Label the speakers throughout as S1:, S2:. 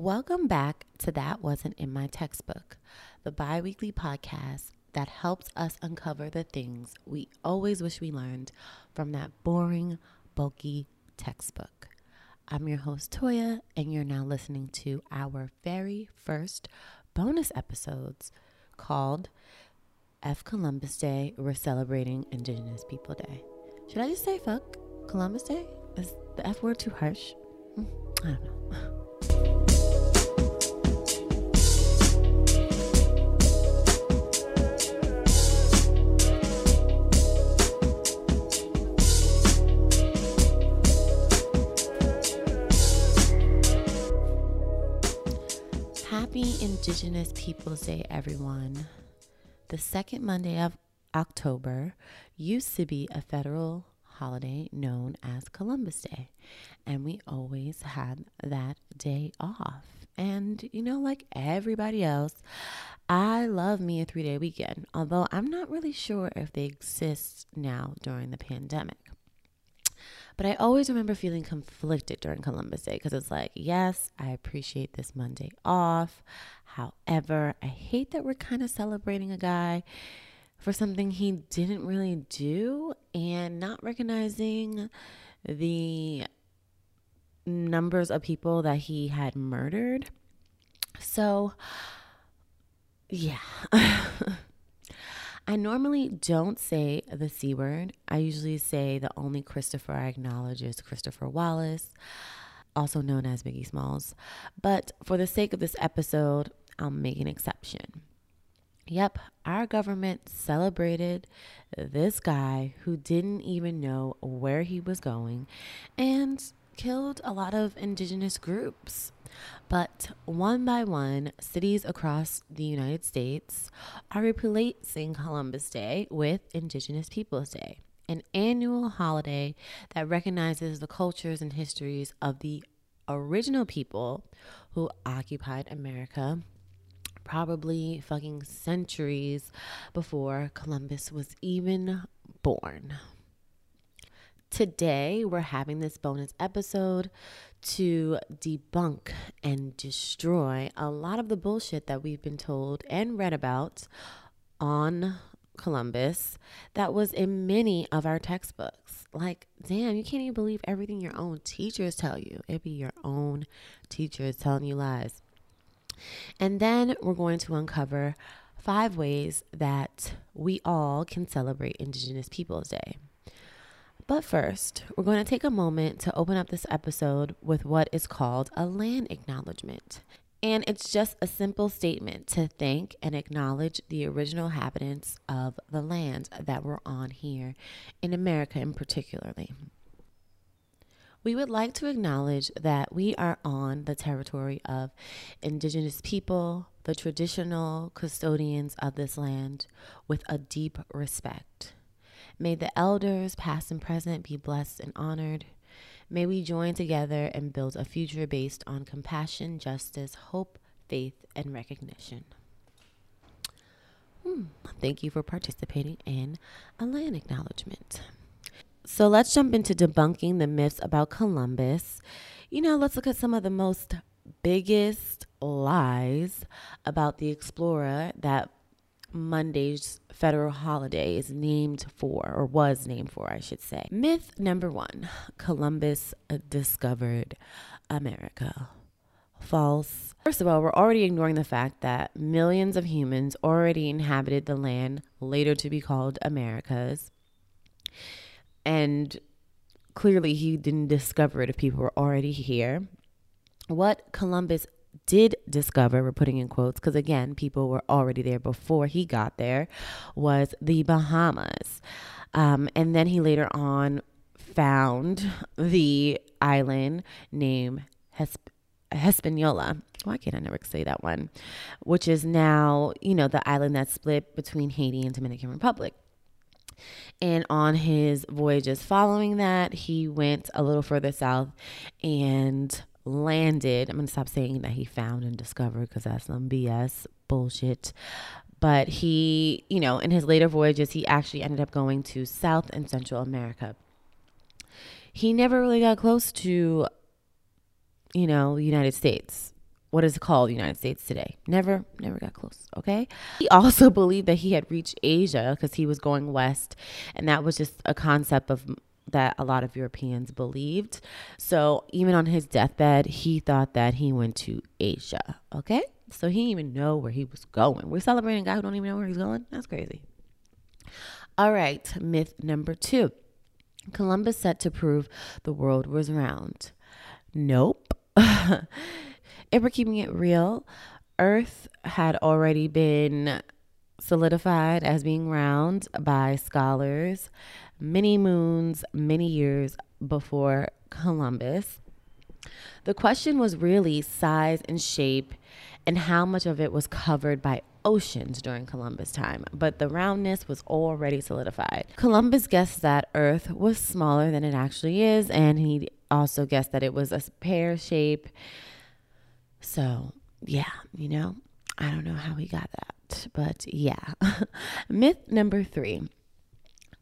S1: Welcome back to That Wasn't in My Textbook, the bi weekly podcast that helps us uncover the things we always wish we learned from that boring, bulky textbook. I'm your host, Toya, and you're now listening to our very first bonus episodes called F Columbus Day. We're celebrating Indigenous People Day. Should I just say fuck Columbus Day? Is the F word too harsh? Hmm, I don't know. Indigenous Peoples Day, everyone. The second Monday of October used to be a federal holiday known as Columbus Day, and we always had that day off. And, you know, like everybody else, I love me a three day weekend, although I'm not really sure if they exist now during the pandemic. But I always remember feeling conflicted during Columbus Day because it's like, yes, I appreciate this Monday off. However, I hate that we're kind of celebrating a guy for something he didn't really do and not recognizing the numbers of people that he had murdered. So, yeah. I normally don't say the C word. I usually say the only Christopher I acknowledge is Christopher Wallace, also known as Biggie Smalls. But for the sake of this episode, I'll make an exception. Yep, our government celebrated this guy who didn't even know where he was going and killed a lot of indigenous groups. But one by one, cities across the United States are replacing Columbus Day with Indigenous Peoples Day, an annual holiday that recognizes the cultures and histories of the original people who occupied America probably fucking centuries before Columbus was even born. Today, we're having this bonus episode to debunk and destroy a lot of the bullshit that we've been told and read about on Columbus that was in many of our textbooks. Like, damn, you can't even believe everything your own teachers tell you. It'd be your own teachers telling you lies. And then we're going to uncover five ways that we all can celebrate Indigenous Peoples Day. But first, we're going to take a moment to open up this episode with what is called a land acknowledgement. And it's just a simple statement to thank and acknowledge the original inhabitants of the land that we're on here in America, in particularly. We would like to acknowledge that we are on the territory of Indigenous people, the traditional custodians of this land, with a deep respect. May the elders, past and present, be blessed and honored. May we join together and build a future based on compassion, justice, hope, faith, and recognition. Hmm. Thank you for participating in a land acknowledgement. So let's jump into debunking the myths about Columbus. You know, let's look at some of the most biggest lies about the explorer that Monday's federal holiday is named for, or was named for, I should say. Myth number one Columbus discovered America. False. First of all, we're already ignoring the fact that millions of humans already inhabited the land later to be called Americas. And clearly, he didn't discover it if people were already here. What Columbus did discover, we're putting in quotes because again, people were already there before he got there, was the Bahamas. Um, and then he later on found the island named Hesp- Hispaniola. Why can't I never say that one? Which is now, you know, the island that's split between Haiti and Dominican Republic. And on his voyages following that, he went a little further south and landed. I'm going to stop saying that he found and discovered because that's some BS bullshit. But he, you know, in his later voyages, he actually ended up going to South and Central America. He never really got close to, you know, United States what is it called United States today. Never, never got close. Okay. He also believed that he had reached Asia because he was going west, and that was just a concept of that a lot of Europeans believed. So even on his deathbed, he thought that he went to Asia. Okay. So he didn't even know where he was going. We're celebrating a guy who don't even know where he's going. That's crazy. All right, myth number two. Columbus set to prove the world was round. Nope. if we're keeping it real, Earth had already been solidified as being round by scholars many moons, many years before Columbus. The question was really size and shape and how much of it was covered by oceans during Columbus time, but the roundness was already solidified. Columbus guessed that Earth was smaller than it actually is, and he also guessed that it was a pear shape. So, yeah, you know, I don't know how he got that, but yeah. Myth number three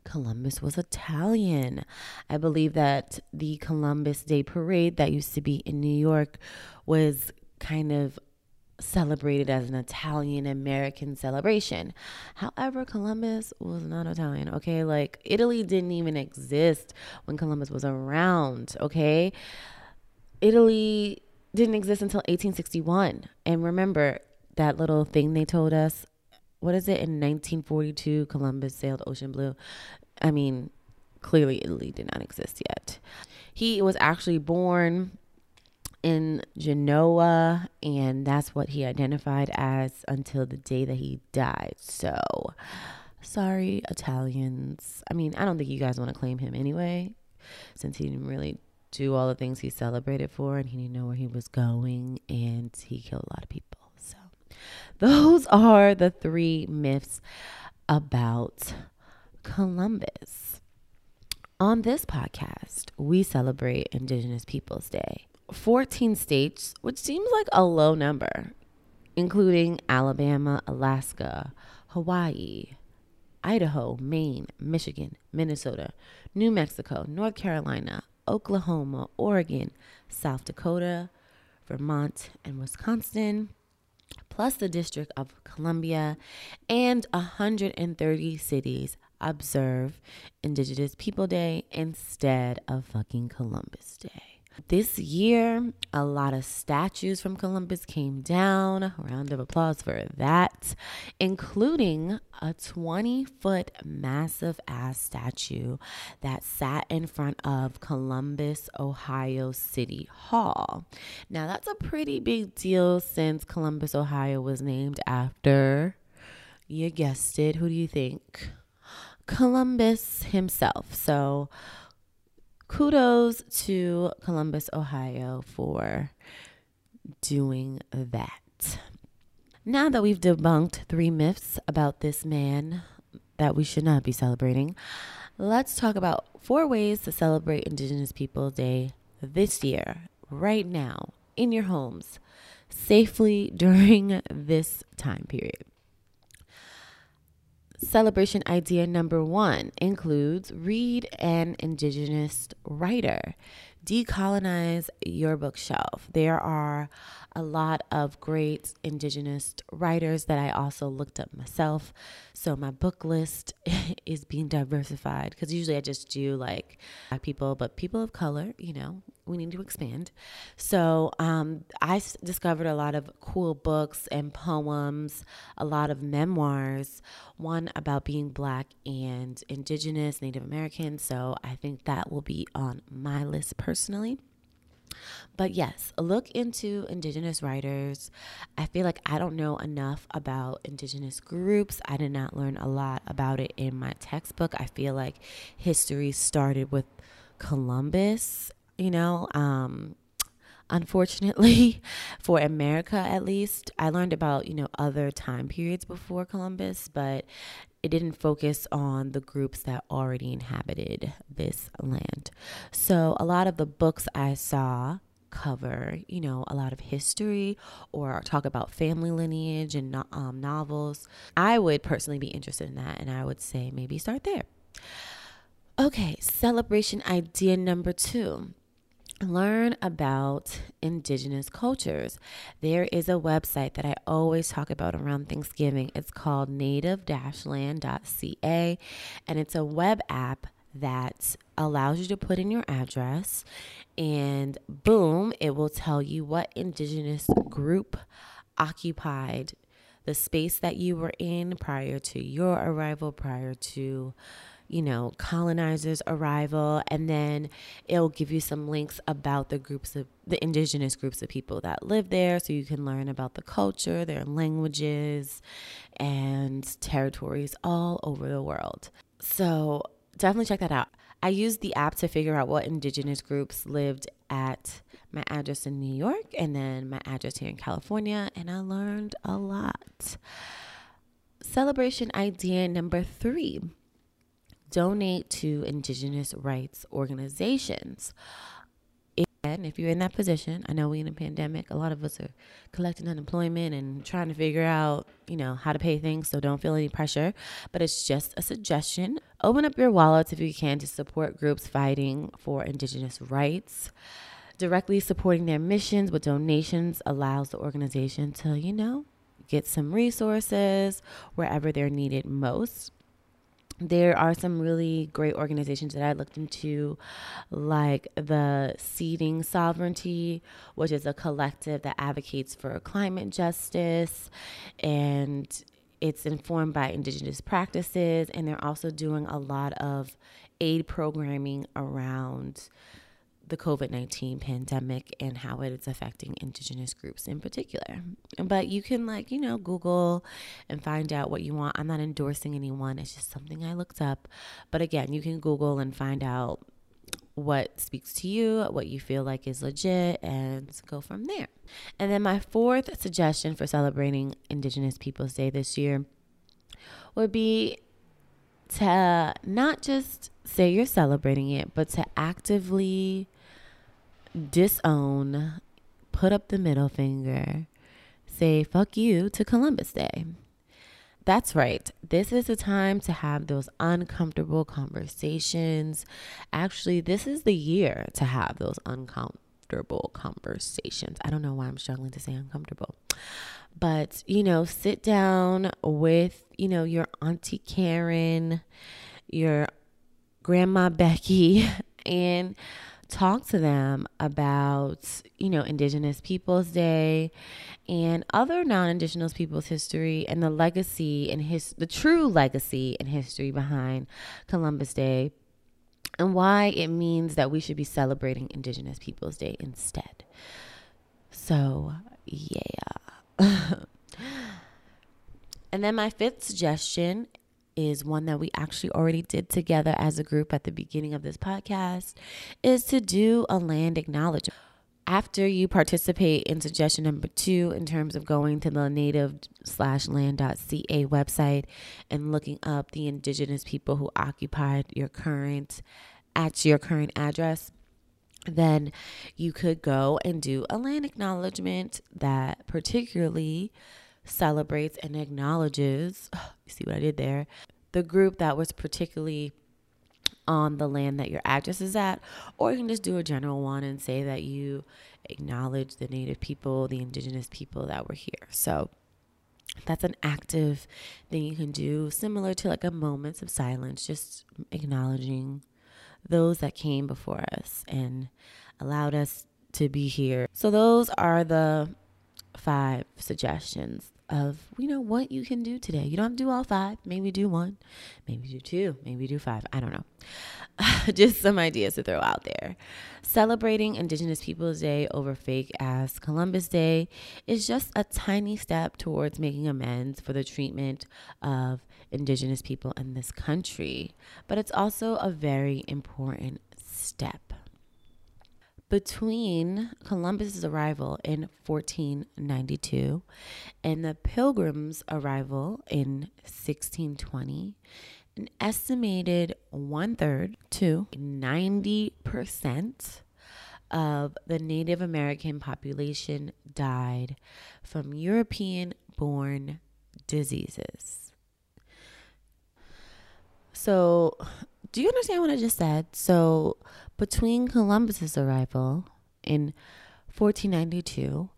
S1: Columbus was Italian. I believe that the Columbus Day parade that used to be in New York was kind of celebrated as an Italian American celebration. However, Columbus was not Italian, okay? Like Italy didn't even exist when Columbus was around, okay? Italy didn't exist until 1861. And remember that little thing they told us what is it in 1942 Columbus sailed ocean blue. I mean, clearly Italy did not exist yet. He was actually born in Genoa, and that's what he identified as until the day that he died. So, sorry, Italians. I mean, I don't think you guys want to claim him anyway, since he didn't really do all the things he celebrated for and he didn't know where he was going, and he killed a lot of people. Those are the three myths about Columbus. On this podcast, we celebrate Indigenous Peoples Day. 14 states, which seems like a low number, including Alabama, Alaska, Hawaii, Idaho, Maine, Michigan, Minnesota, New Mexico, North Carolina, Oklahoma, Oregon, South Dakota, Vermont, and Wisconsin, plus the District of Columbia, and 130 cities observe Indigenous People Day instead of fucking Columbus Day. This year, a lot of statues from Columbus came down. A Round of applause for that, including a 20 foot massive ass statue that sat in front of Columbus, Ohio City Hall. Now, that's a pretty big deal since Columbus, Ohio was named after, you guessed it, who do you think? Columbus himself. So, kudos to Columbus, Ohio for doing that. Now that we've debunked three myths about this man that we should not be celebrating, let's talk about four ways to celebrate Indigenous Peoples Day this year, right now, in your homes, safely during this time period. Celebration idea number one includes read an Indigenous writer. Decolonize your bookshelf. There are a lot of great Indigenous writers that I also looked up myself. So my book list is being diversified because usually I just do like black people, but people of color, you know, we need to expand. So um, I s- discovered a lot of cool books and poems, a lot of memoirs, one about being Black and Indigenous, Native American. So I think that will be on my list personally. But yes, look into Indigenous writers. I feel like I don't know enough about Indigenous groups. I did not learn a lot about it in my textbook. I feel like history started with Columbus you know, um, unfortunately for America at least. I learned about, you know, other time periods before Columbus, but it didn't focus on the groups that already inhabited this land. So a lot of the books I saw cover, you know, a lot of history or talk about family lineage and um, novels. I would personally be interested in that, and I would say maybe start there. Okay, celebration idea number two learn about indigenous cultures. There is a website that I always talk about around Thanksgiving. It's called native-land.ca and it's a web app that allows you to put in your address and boom, it will tell you what indigenous group occupied the space that you were in prior to your arrival, prior to you know, colonizers' arrival, and then it'll give you some links about the groups of the indigenous groups of people that live there so you can learn about the culture, their languages, and territories all over the world. So definitely check that out. I used the app to figure out what indigenous groups lived at my address in New York and then my address here in California, and I learned a lot. Celebration idea number three donate to indigenous rights organizations. And if you're in that position, I know we're in a pandemic, a lot of us are collecting unemployment and trying to figure out, you know, how to pay things, so don't feel any pressure, but it's just a suggestion. Open up your wallets if you can to support groups fighting for indigenous rights. Directly supporting their missions with donations allows the organization to, you know, get some resources wherever they're needed most there are some really great organizations that I looked into, like the Seeding Sovereignty, which is a collective that advocates for climate justice and it's informed by indigenous practices. And they're also doing a lot of aid programming around the COVID 19 pandemic and how it is affecting indigenous groups in particular. But you can, like, you know, Google and find out what you want. I'm not endorsing anyone, it's just something I looked up. But again, you can Google and find out what speaks to you, what you feel like is legit, and go from there. And then my fourth suggestion for celebrating Indigenous Peoples Day this year would be to not just say you're celebrating it, but to actively disown, put up the middle finger, say fuck you to Columbus Day. That's right. This is the time to have those uncomfortable conversations. Actually, this is the year to have those uncomfortable conversations. I don't know why I'm struggling to say uncomfortable. But, you know, sit down with, you know, your auntie Karen, your grandma Becky, and talk to them about, you know, Indigenous Peoples Day and other non-Indigenous peoples' history and the legacy and his the true legacy and history behind Columbus Day and why it means that we should be celebrating Indigenous Peoples Day instead. So, yeah. and then my fifth suggestion is one that we actually already did together as a group at the beginning of this podcast is to do a land acknowledgement. After you participate in suggestion number two, in terms of going to the native slash land.ca website and looking up the indigenous people who occupied your current at your current address, then you could go and do a land acknowledgement that particularly celebrates and acknowledges, you see what I did there, the group that was particularly on the land that your address is at, or you can just do a general one and say that you acknowledge the native people, the indigenous people that were here. So that's an active thing you can do, similar to like a moments of silence, just acknowledging those that came before us and allowed us to be here. So those are the five suggestions of you know what you can do today. You don't have to do all five. Maybe do one, maybe do two, maybe do five. I don't know. Just some ideas to throw out there. Celebrating Indigenous Peoples Day over fake ass Columbus Day is just a tiny step towards making amends for the treatment of Indigenous people in this country, but it's also a very important step between Columbus's arrival in 1492 and the Pilgrims' arrival in 1620, an estimated one third to 90% of the Native American population died from European born diseases. So, Do you understand what I just said? So, between Columbus's arrival in 1492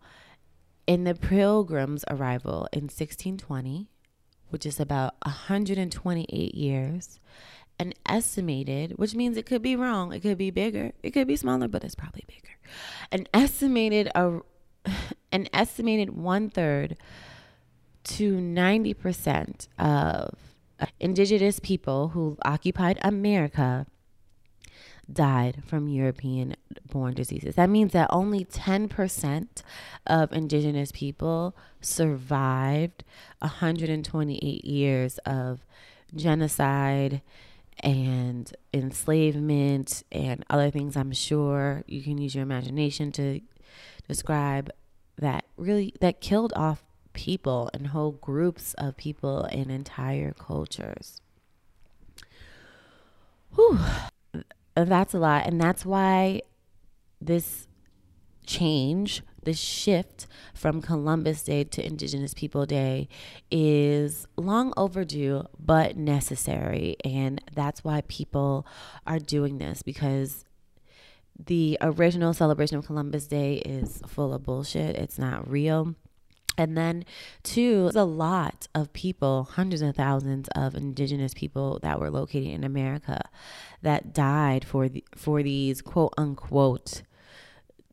S1: and the Pilgrims' arrival in 1620, which is about 128 years, an estimated, which means it could be wrong, it could be bigger, it could be smaller, but it's probably bigger. An estimated uh, a an estimated one third to 90% of indigenous people who occupied America died from European born diseases. That means that only 10% of indigenous people survived 128 years of genocide and enslavement and other things I'm sure you can use your imagination to describe that really that killed off people and whole groups of people and entire cultures. Whew. That's a lot. And that's why this change, this shift from Columbus Day to Indigenous People Day is long overdue, but necessary. And that's why people are doing this because the original celebration of Columbus Day is full of bullshit. It's not real. And then, two, a lot of people, hundreds of thousands of indigenous people that were located in America that died for the, for these quote unquote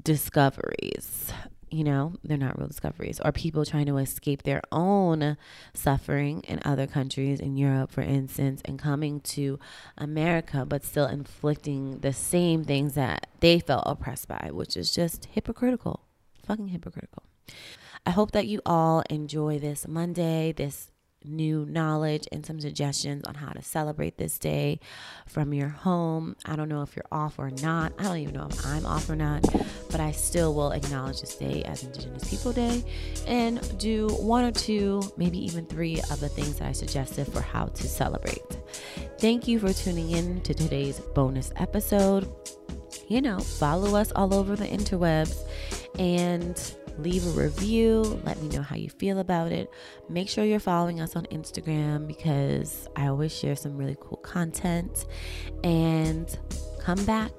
S1: discoveries. You know, they're not real discoveries, or people trying to escape their own suffering in other countries, in Europe, for instance, and coming to America, but still inflicting the same things that they felt oppressed by, which is just hypocritical. Fucking hypocritical. I hope that you all enjoy this Monday, this new knowledge and some suggestions on how to celebrate this day from your home. I don't know if you're off or not. I don't even know if I'm off or not, but I still will acknowledge this day as Indigenous People Day and do one or two, maybe even three of the things that I suggested for how to celebrate. Thank you for tuning in to today's bonus episode. You know, follow us all over the interwebs and leave a review. Let me know how you feel about it. Make sure you're following us on Instagram because I always share some really cool content. And come back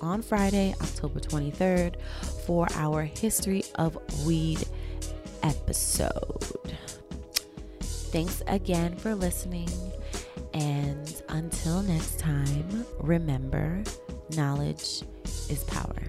S1: on Friday, October 23rd, for our History of Weed episode. Thanks again for listening. And until next time, remember knowledge is power.